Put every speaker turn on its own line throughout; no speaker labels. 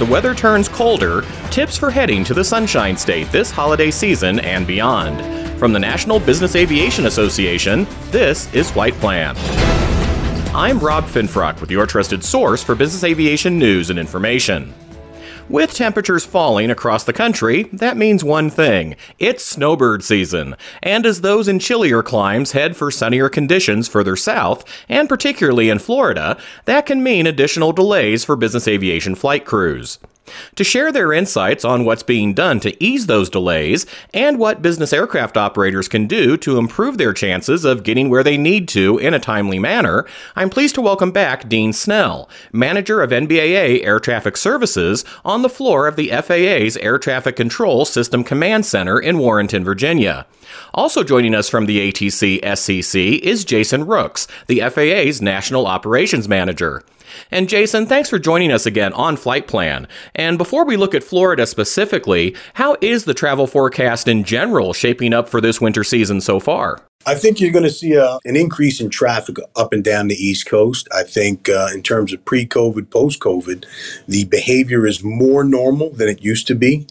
the weather turns colder, tips for heading to the Sunshine State this holiday season and beyond. From the National Business Aviation Association, this is Flight Plan. I'm Rob Finfrock with your trusted source for business aviation news and information. With temperatures falling across the country, that means one thing it's snowbird season. And as those in chillier climes head for sunnier conditions further south, and particularly in Florida, that can mean additional delays for business aviation flight crews to share their insights on what's being done to ease those delays and what business aircraft operators can do to improve their chances of getting where they need to in a timely manner, I'm pleased to welcome back Dean Snell, manager of NBAA Air Traffic Services, on the floor of the FAA's Air Traffic Control System Command Center in Warrenton, Virginia. Also joining us from the ATC SCC is Jason Rooks, the FAA's National Operations Manager. And Jason, thanks for joining us again on Flight Plan. And before we look at Florida specifically, how is the travel forecast in general shaping up for this winter season so far?
I think you're going to see a, an increase in traffic up and down the East Coast. I think, uh, in terms of pre COVID, post COVID, the behavior is more normal than it used to be.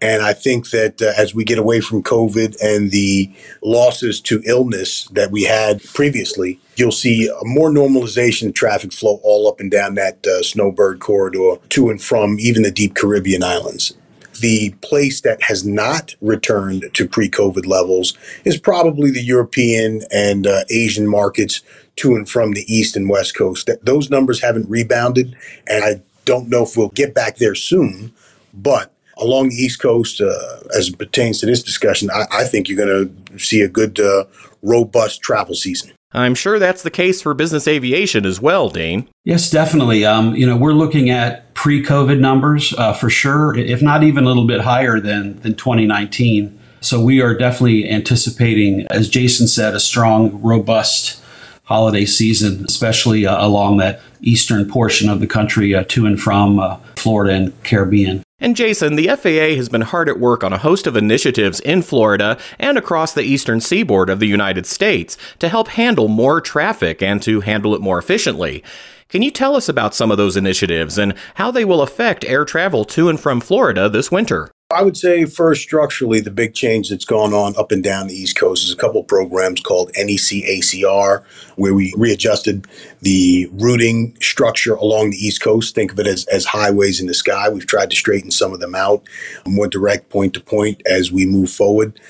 And I think that uh, as we get away from COVID and the losses to illness that we had previously, you'll see a more normalization of traffic flow all up and down that uh, snowbird corridor to and from even the deep Caribbean islands. The place that has not returned to pre COVID levels is probably the European and uh, Asian markets to and from the East and West Coast. That, those numbers haven't rebounded, and I don't know if we'll get back there soon, but along the East Coast, uh, as it pertains to this discussion, I, I think you're going to see a good, uh, robust travel season.
I'm sure that's the case for business aviation as well, Dean.
Yes, definitely. Um, you know, we're looking at pre-COVID numbers uh, for sure, if not even a little bit higher than than 2019. So we are definitely anticipating, as Jason said, a strong, robust holiday season, especially uh, along that eastern portion of the country uh, to and from uh, Florida and Caribbean.
And Jason, the FAA has been hard at work on a host of initiatives in Florida and across the eastern seaboard of the United States to help handle more traffic and to handle it more efficiently. Can you tell us about some of those initiatives and how they will affect air travel to and from Florida this winter?
I would say first structurally, the big change that's gone on up and down the East Coast is a couple of programs called NECACR, where we readjusted the routing structure along the East Coast. Think of it as, as highways in the sky. We've tried to straighten some of them out, more direct point to point as we move forward.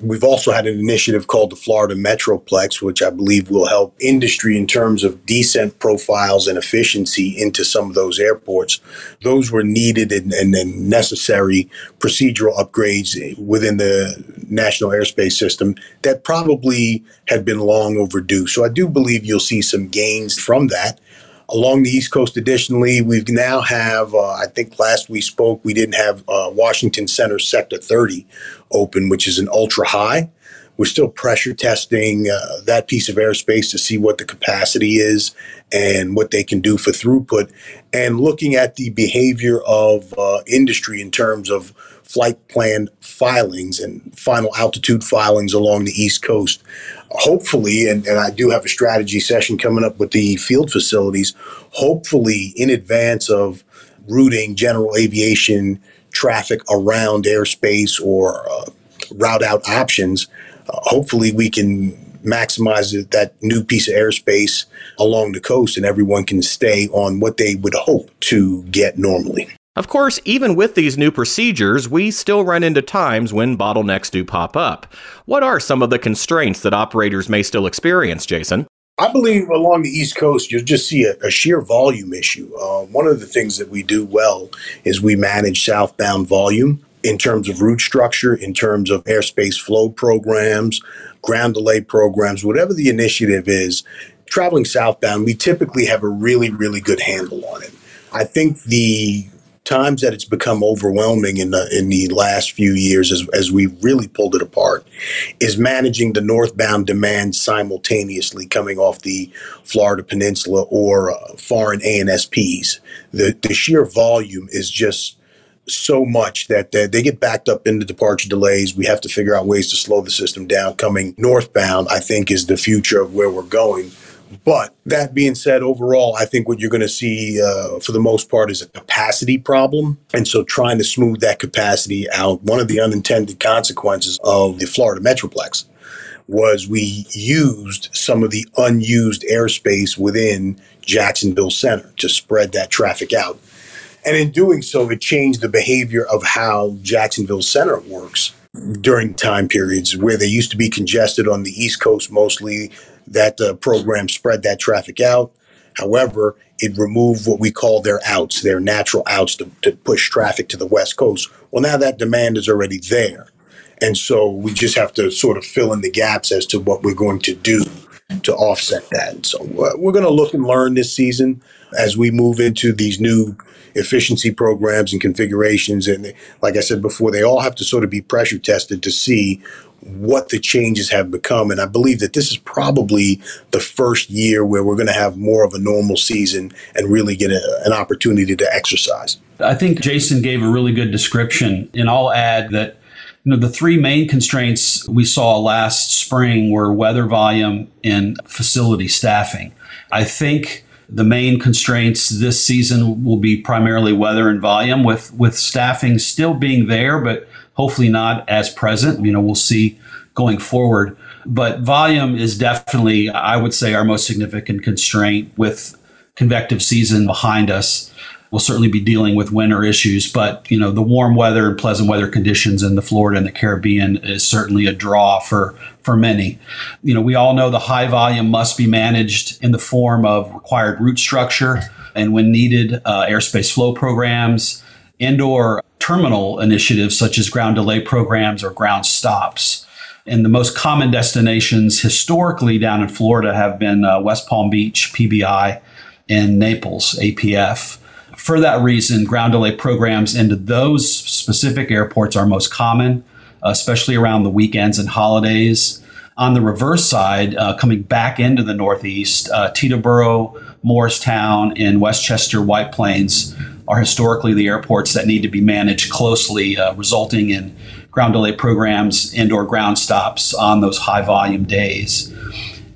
We've also had an initiative called the Florida Metroplex, which I believe will help industry in terms of descent profiles and efficiency into some of those airports. Those were needed and, and, and necessary procedural upgrades within the national airspace system that probably had been long overdue. So I do believe you'll see some gains from that along the East Coast. Additionally, we now have, uh, I think last we spoke, we didn't have uh, Washington Center Sector 30 open, which is an ultra high. We're still pressure testing uh, that piece of airspace to see what the capacity is and what they can do for throughput, and looking at the behavior of uh, industry in terms of flight plan filings and final altitude filings along the East Coast. Hopefully, and, and I do have a strategy session coming up with the field facilities, hopefully, in advance of routing general aviation traffic around airspace or uh, route out options, uh, hopefully we can maximize it, that new piece of airspace along the coast and everyone can stay on what they would hope to get normally.
Of course, even with these new procedures, we still run into times when bottlenecks do pop up. What are some of the constraints that operators may still experience, Jason?
I believe along the East Coast, you'll just see a, a sheer volume issue. Uh, one of the things that we do well is we manage southbound volume in terms of route structure, in terms of airspace flow programs, ground delay programs, whatever the initiative is. Traveling southbound, we typically have a really, really good handle on it. I think the times that it's become overwhelming in the in the last few years as, as we really pulled it apart is managing the northbound demand simultaneously coming off the Florida Peninsula or uh, foreign ANSPs. The the sheer volume is just so much that they, they get backed up into departure delays. We have to figure out ways to slow the system down. Coming northbound, I think, is the future of where we're going But that being said, overall, I think what you're going to see uh, for the most part is a capacity problem. And so trying to smooth that capacity out, one of the unintended consequences of the Florida Metroplex was we used some of the unused airspace within Jacksonville Center to spread that traffic out. And in doing so, it changed the behavior of how Jacksonville Center works during time periods where they used to be congested on the East Coast mostly. That uh, program spread that traffic out. However, it removed what we call their outs, their natural outs to, to push traffic to the West Coast. Well, now that demand is already there. And so we just have to sort of fill in the gaps as to what we're going to do to offset that. So uh, we're going to look and learn this season as we move into these new efficiency programs and configurations. And like I said before, they all have to sort of be pressure tested to see what the changes have become. And I believe that this is probably the first year where we're going to have more of a normal season and really get a, an opportunity to exercise.
I think Jason gave a really good description, and I'll add that you know the three main constraints we saw last spring were weather volume and facility staffing. I think the main constraints this season will be primarily weather and volume, with with staffing still being there, but hopefully not as present. You know, we'll see going forward. But volume is definitely, I would say, our most significant constraint with convective season behind us. We'll certainly be dealing with winter issues, but you know the warm weather and pleasant weather conditions in the Florida and the Caribbean is certainly a draw for for many. You know, we all know the high volume must be managed in the form of required route structure and when needed, uh, airspace flow programs, indoor terminal initiatives such as ground delay programs or ground stops. And the most common destinations historically down in Florida have been uh, West Palm Beach, PBI, and Naples, APF. For that reason, ground delay programs into those specific airports are most common, especially around the weekends and holidays. On the reverse side, uh, coming back into the Northeast, uh, Teterboro, Morristown, and Westchester White Plains are historically the airports that need to be managed closely, uh, resulting in ground delay programs and or ground stops on those high volume days.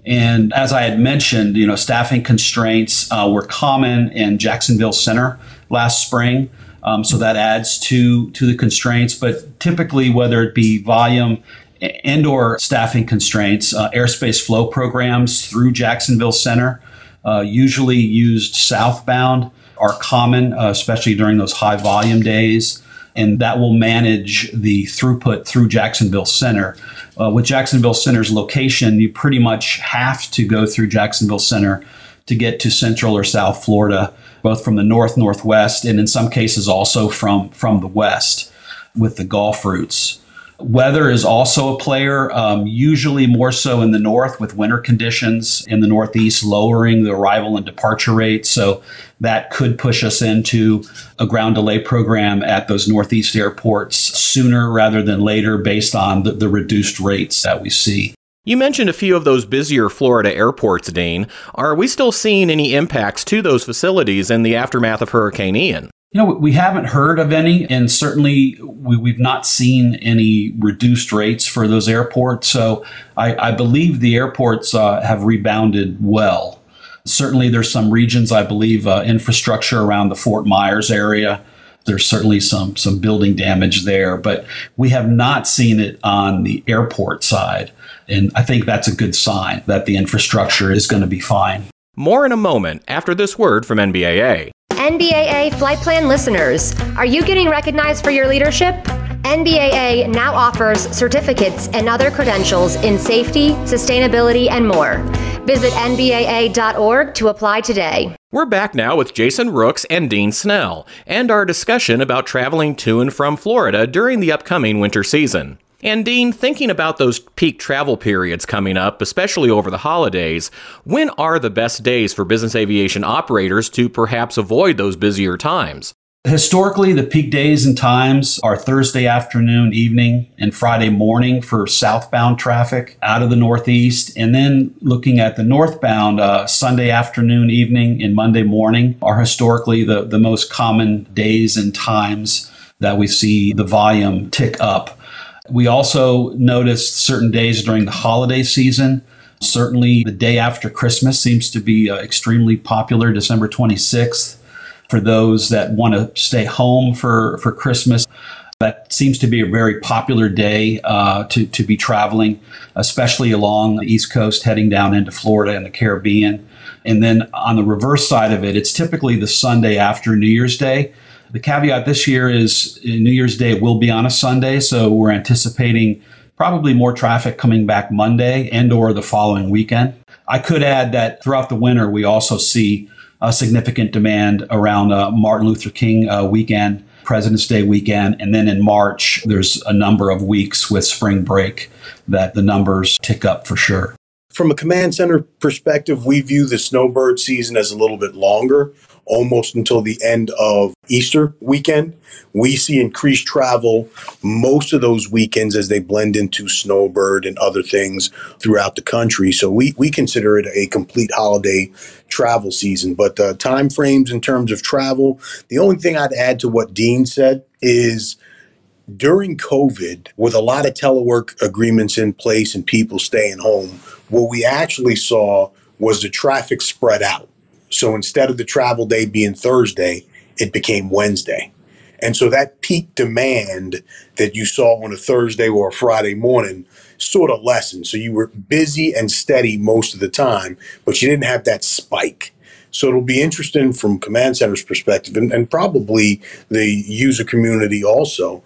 And as I had mentioned, you know, staffing constraints uh, were common in Jacksonville Center last spring. Um, so that adds to to the constraints. But typically, whether it be volume and or staffing constraints, uh, airspace flow programs through Jacksonville Center, uh, usually used southbound, are common, uh, especially during those high volume days. And that will manage the throughput through Jacksonville Center. Uh, with Jacksonville Center's location, you pretty much have to go through Jacksonville Center to get to Central or South Florida, both from the north, northwest, and in some cases also from, from the west with the Gulf routes. Weather is also a player, um, usually more so in the north with winter conditions in the northeast, lowering the arrival and departure rates. So that could push us into a ground delay program at those northeast airports sooner rather than later based on the, the reduced rates that we see.
You mentioned a few of those busier Florida airports, Dean. Are we still seeing any impacts to those facilities in the aftermath of Hurricane Ian?
You know, we haven't heard of any, and certainly we, have not seen any reduced rates for those airports. So I, I believe the airports uh, have rebounded well. Certainly, there's some regions, I believe, uh, infrastructure around the Fort Myers area. There's certainly some some building damage there, but we have not seen it on the airport side, and I think that's a good sign that the infrastructure is going to be fine.
More in a moment after this word from NBAA.
NBAA Flight Plan listeners, are you getting recognized for your leadership? NBAA now offers certificates and other credentials in safety, sustainability, and more. Visit NBAA.org to apply today.
We're back now with Jason Rooks and Dean Snell, and our discussion about traveling to and from Florida during the upcoming winter season. And Dean, thinking about those peak travel periods coming up, especially over the holidays, when are the best days for business aviation operators to perhaps avoid those busier times?
Historically, the peak days and times are Thursday afternoon, evening, and Friday morning for southbound traffic out of the Northeast. And then looking at the northbound, uh, Sunday afternoon, evening, and Monday morning are historically the, the most common days and times that we see the volume tick up. We also noticed certain days during the holiday season Certainly, the day after Christmas seems to be uh, extremely popular, December 26th. For those that want to stay home for, for Christmas, that seems to be a very popular day uh, to, to be traveling, especially along the East Coast, heading down into Florida and the Caribbean. And then on the reverse side of it, it's typically the Sunday after New Year's Day. The caveat this year is New Year's Day will be on a Sunday, so we're anticipating probably more traffic coming back Monday and or the following weekend. I could add that throughout the winter, we also see a significant demand around uh, Martin Luther King uh, weekend, President's Day weekend, and then in March, there's a number of weeks with spring break that the numbers tick up for sure.
From a command center perspective, we view the snowbird season as a little bit longer almost until the end of Easter weekend. We see increased travel most of those weekends as they blend into snowbird and other things throughout the country. So we, we consider it a complete holiday travel season. But uh, time frames in terms of travel, the only thing I'd add to what Dean said is during COVID, with a lot of telework agreements in place and people staying home, what we actually saw was the traffic spread out. So instead of the travel day being Thursday, it became Wednesday. And so that peak demand that you saw on a Thursday or a Friday morning sort of lessened. So you were busy and steady most of the time, but you didn't have that spike. So it'll be interesting from Command Center's perspective and, and probably the user community also.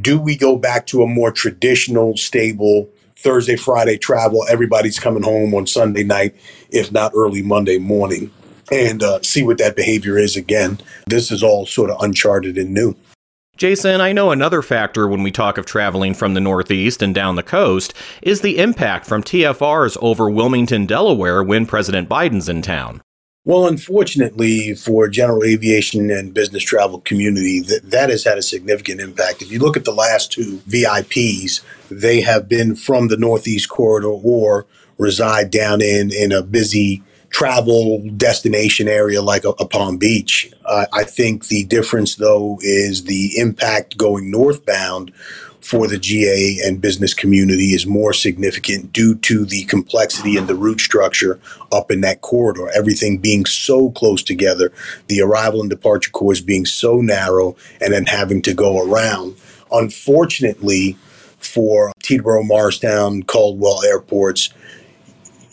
Do we go back to a more traditional, stable Thursday, Friday travel? Everybody's coming home on Sunday night, if not early Monday morning and uh, see what that behavior is again. This is all sort of uncharted and new.
Jason, I know another factor when we talk of traveling from the Northeast and down the coast is the impact from TFRs over Wilmington, Delaware when President Biden's in town.
Well, unfortunately for general aviation and business travel community, that, that has had a significant impact. If you look at the last two VIPs, they have been from the Northeast corridor or reside down in, in a busy travel destination area like a, a Palm Beach. Uh, I think the difference, though, is the impact going northbound for the GA and business community is more significant due to the complexity and the route structure up in that corridor. Everything being so close together, the arrival and departure course being so narrow, and then having to go around. Unfortunately, for Teterboro, Morristown, Caldwell airports,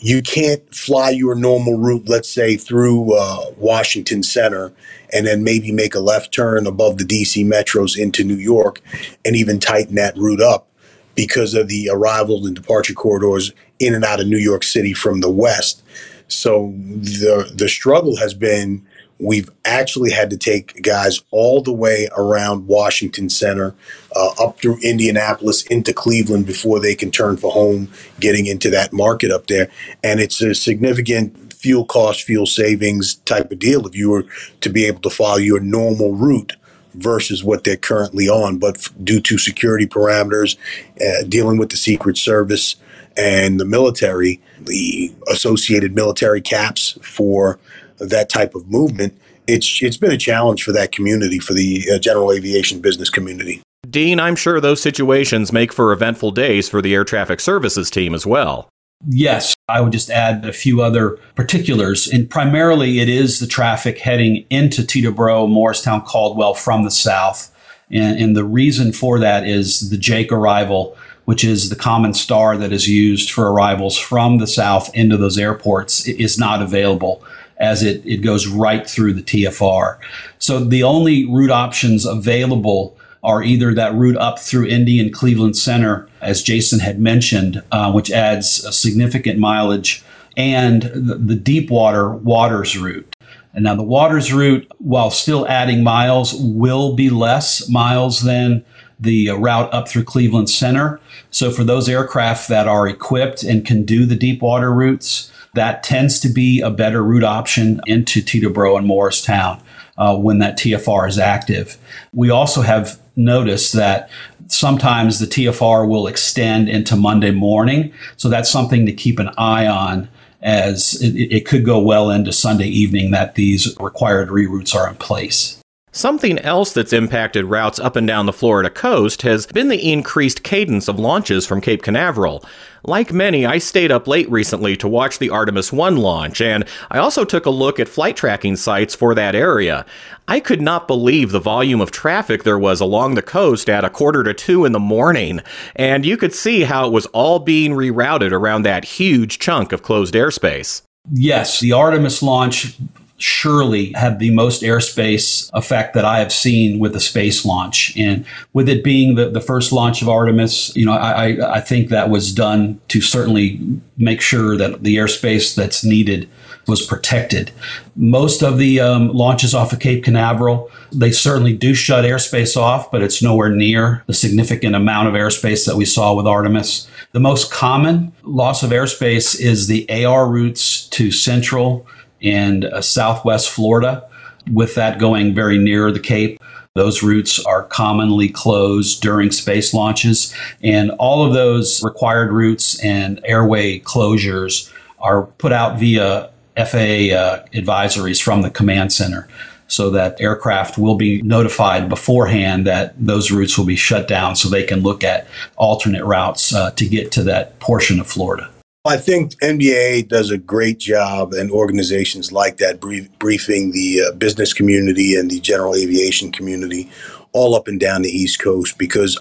you can't fly your normal route, let's say through uh, Washington Center, and then maybe make a left turn above the DC metros into New York and even tighten that route up because of the arrival and departure corridors in and out of New York City from the west. So the the struggle has been We've actually had to take guys all the way around Washington Center, uh, up through Indianapolis into Cleveland before they can turn for home, getting into that market up there. And it's a significant fuel cost, fuel savings type of deal if you were to be able to follow your normal route versus what they're currently on. But due to security parameters, uh, dealing with the Secret Service and the military, the associated military caps for that type of movement, it's it's been a challenge for that community, for the uh, general aviation business community.
Dean, I'm sure those situations make for eventful days for the air traffic services team as well.
Yes, I would just add a few other particulars. And primarily, it is the traffic heading into Teterboro, Morristown, Caldwell from the south. And, and, the reason for that is the JAIKE arrival, which is the common star that is used for arrivals from the south into those airports, is not available as it, it goes right through the TFR. So the only route options available are either that route up through Indy and Cleveland Center, as Jason had mentioned, uh, which adds a significant mileage, and the, the Deepwater WATRS route. And now the WATRS route, while still adding miles, will be less miles than the uh, route up through Cleveland Center. So for those aircraft that are equipped and can do the deep water routes, that tends to be a better route option into Teterboro and Morristown uh, when that TFR is active. We also have noticed that sometimes the TFR will extend into Monday morning. So that's something to keep an eye on as it, it could go well into Sunday evening that these required reroutes are in place.
Something else that's impacted routes up and down the Florida coast has been the increased cadence of launches from Cape Canaveral. Like many, I stayed up late recently to watch the Artemis 1 launch, and I also took a look at flight tracking sites for that area. I could not believe the volume of traffic there was along the coast at a quarter to two in the morning, and you could see how it was all being rerouted around that huge chunk of closed airspace.
Yes, the Artemis launch surely had the most airspace effect that I have seen with a space launch. And with it being the, the first launch of Artemis, you know, I, I think that was done to certainly make sure that the airspace that's needed was protected. Most of the um, launches off of Cape Canaveral, they certainly do shut airspace off, but it's nowhere near the significant amount of airspace that we saw with Artemis. The most common loss of airspace is the AR routes to Central and uh, Southwest Florida, with that going very near the Cape. Those routes are commonly closed during space launches, and all of those required routes and airway closures are put out via FAA uh, advisories from the command center so that aircraft will be notified beforehand that those routes will be shut down so they can look at alternate routes uh, to get to that portion of Florida.
I think NBA does a great job, and organizations like that brief, briefing the uh, business community and the general aviation community all up and down the East Coast because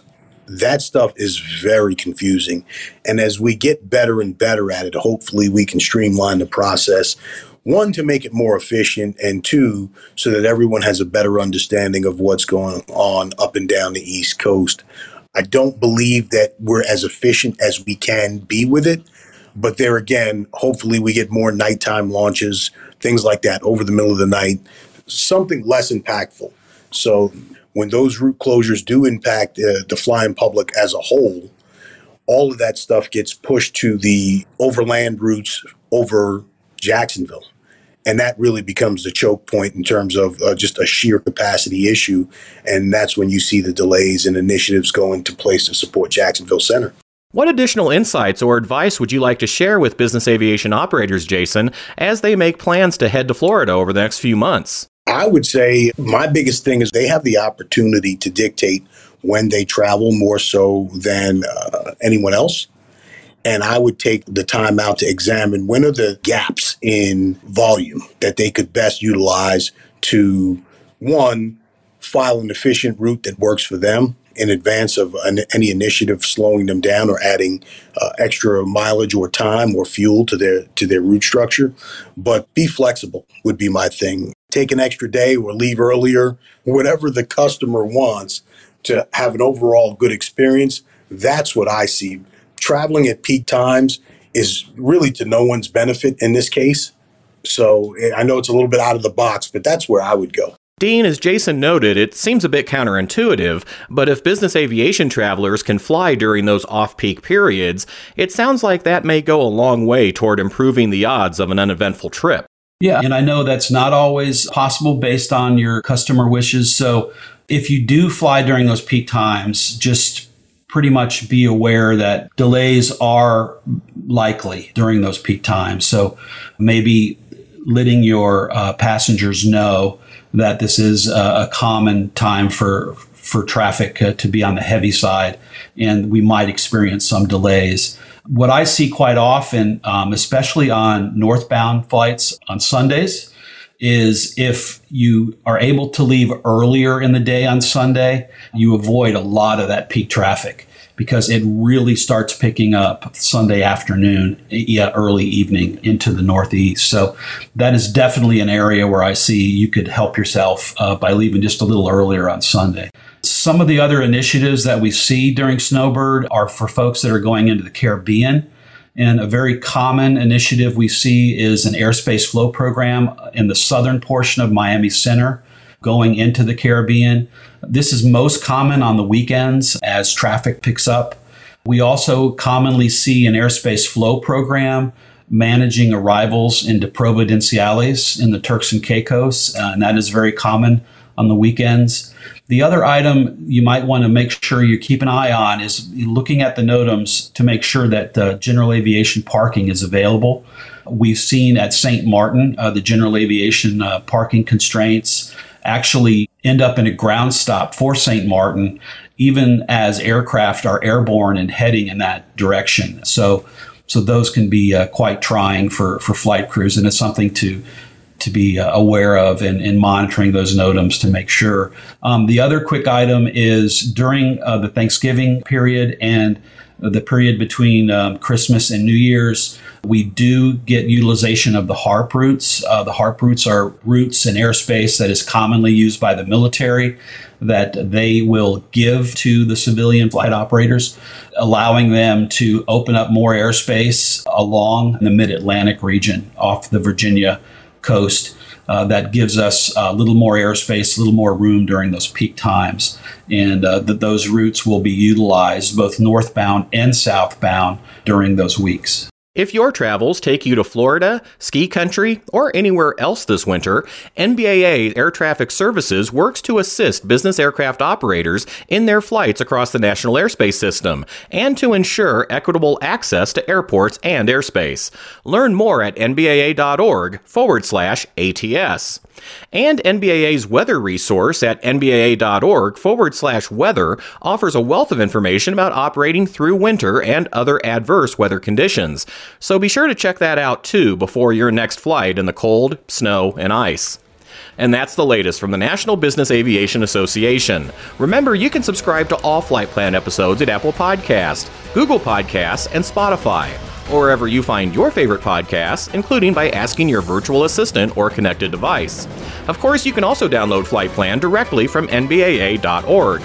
that stuff is very confusing. And as we get better and better at it, hopefully we can streamline the process. One, to make it more efficient, and two, so that everyone has a better understanding of what's going on up and down the East Coast. I don't believe that we're as efficient as we can be with it but there again, hopefully we get more nighttime launches, things like that over the middle of the night, something less impactful. So when those route closures do impact uh, the flying public as a whole, all of that stuff gets pushed to the overland routes over Jacksonville. And that really becomes the choke point in terms of uh, just a sheer capacity issue. And that's when you see the delays and initiatives go into place to support Jacksonville Center.
What additional insights or advice would you like to share with business aviation operators, Jason, as they make plans to head to Florida over the next few months?
I would say my biggest thing is they have the opportunity to dictate when they travel more so than uh, anyone else. And I would take the time out to examine when are the gaps in volume that they could best utilize to, one, file an efficient route that works for them in advance of an, any initiative slowing them down or adding uh, extra mileage or time or fuel to their to their route structure. But be flexible would be my thing. Take an extra day or leave earlier, whatever the customer wants to have an overall good experience. That's what I see. Traveling at peak times is really to no one's benefit in this case. So I know it's a little bit out of the box, but that's where I would go.
Dean, as Jason noted, it seems a bit counterintuitive, but if business aviation travelers can fly during those off peak periods, it sounds like that may go a long way toward improving the odds of an uneventful trip.
Yeah, and I know that's not always possible based on your customer wishes. So if you do fly during those peak times, just pretty much be aware that delays are likely during those peak times. So maybe letting your uh, passengers know that this is a, common time for for traffic uh, to be on the heavy side, and we might experience some delays. What I see quite often, um, especially on northbound flights on Sundays, is if you are able to leave earlier in the day on Sunday, you avoid a lot of that peak traffic because it really starts picking up Sunday afternoon, yeah, early evening into the Northeast. So that is definitely an area where I see you could help yourself uh, by leaving just a little earlier on Sunday. Some of the other initiatives that we see during Snowbird are for folks that are going into the Caribbean. And a very common initiative we see is an airspace flow program in the southern portion of Miami Center going into the Caribbean. This is most common on the weekends as traffic picks up. We also commonly see an airspace flow program managing arrivals into Providenciales in the Turks and Caicos, uh, and that is very common on the weekends. The other item you might want to make sure you keep an eye on is looking at the NOTAMs to make sure that the general aviation parking is available. We've seen at St. Martin uh, the general aviation uh, parking constraints actually end up in a ground stop for St. Martin, even as aircraft are airborne and heading in that direction. So, so those can be uh, quite trying for, for flight crews, and it's something to to be uh, aware of and, and, monitoring those NOTAMs to make sure. Um, the other quick item is during uh, the Thanksgiving period and the period between um, Christmas and New Year's, we do get utilization of the HARP routes. Uh, the HARP routes are routes and airspace that is commonly used by the military that they will give to the civilian flight operators, allowing them to open up more airspace along the mid Atlantic region off the Virginia coast. Uh, that gives us a little more airspace, a little more room during those peak times, and uh, that those routes will be utilized both northbound and southbound during those weeks.
If your travels take you to Florida, ski country, or anywhere else this winter, NBAA Air Traffic Services works to assist business aircraft operators in their flights across the National Airspace System and to ensure equitable access to airports and airspace. Learn more at nbaa.org forward slash ATS. And NBAA's weather resource at nbaa.org forward slash weather offers a wealth of information about operating through winter and other adverse weather conditions. So be sure to check that out too before your next flight in the cold, snow, and ice. And that's the latest from the National Business Aviation Association. Remember, you can subscribe to all Flight Plan episodes at Apple Podcasts, Google Podcasts, and Spotify or wherever you find your favorite podcasts, including by asking your virtual assistant or connected device. Of course, you can also download Flight Plan directly from NBAA.org.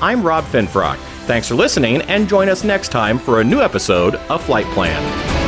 I'm Rob Finfrock. Thanks for listening, and join us next time for a new episode of Flight Plan.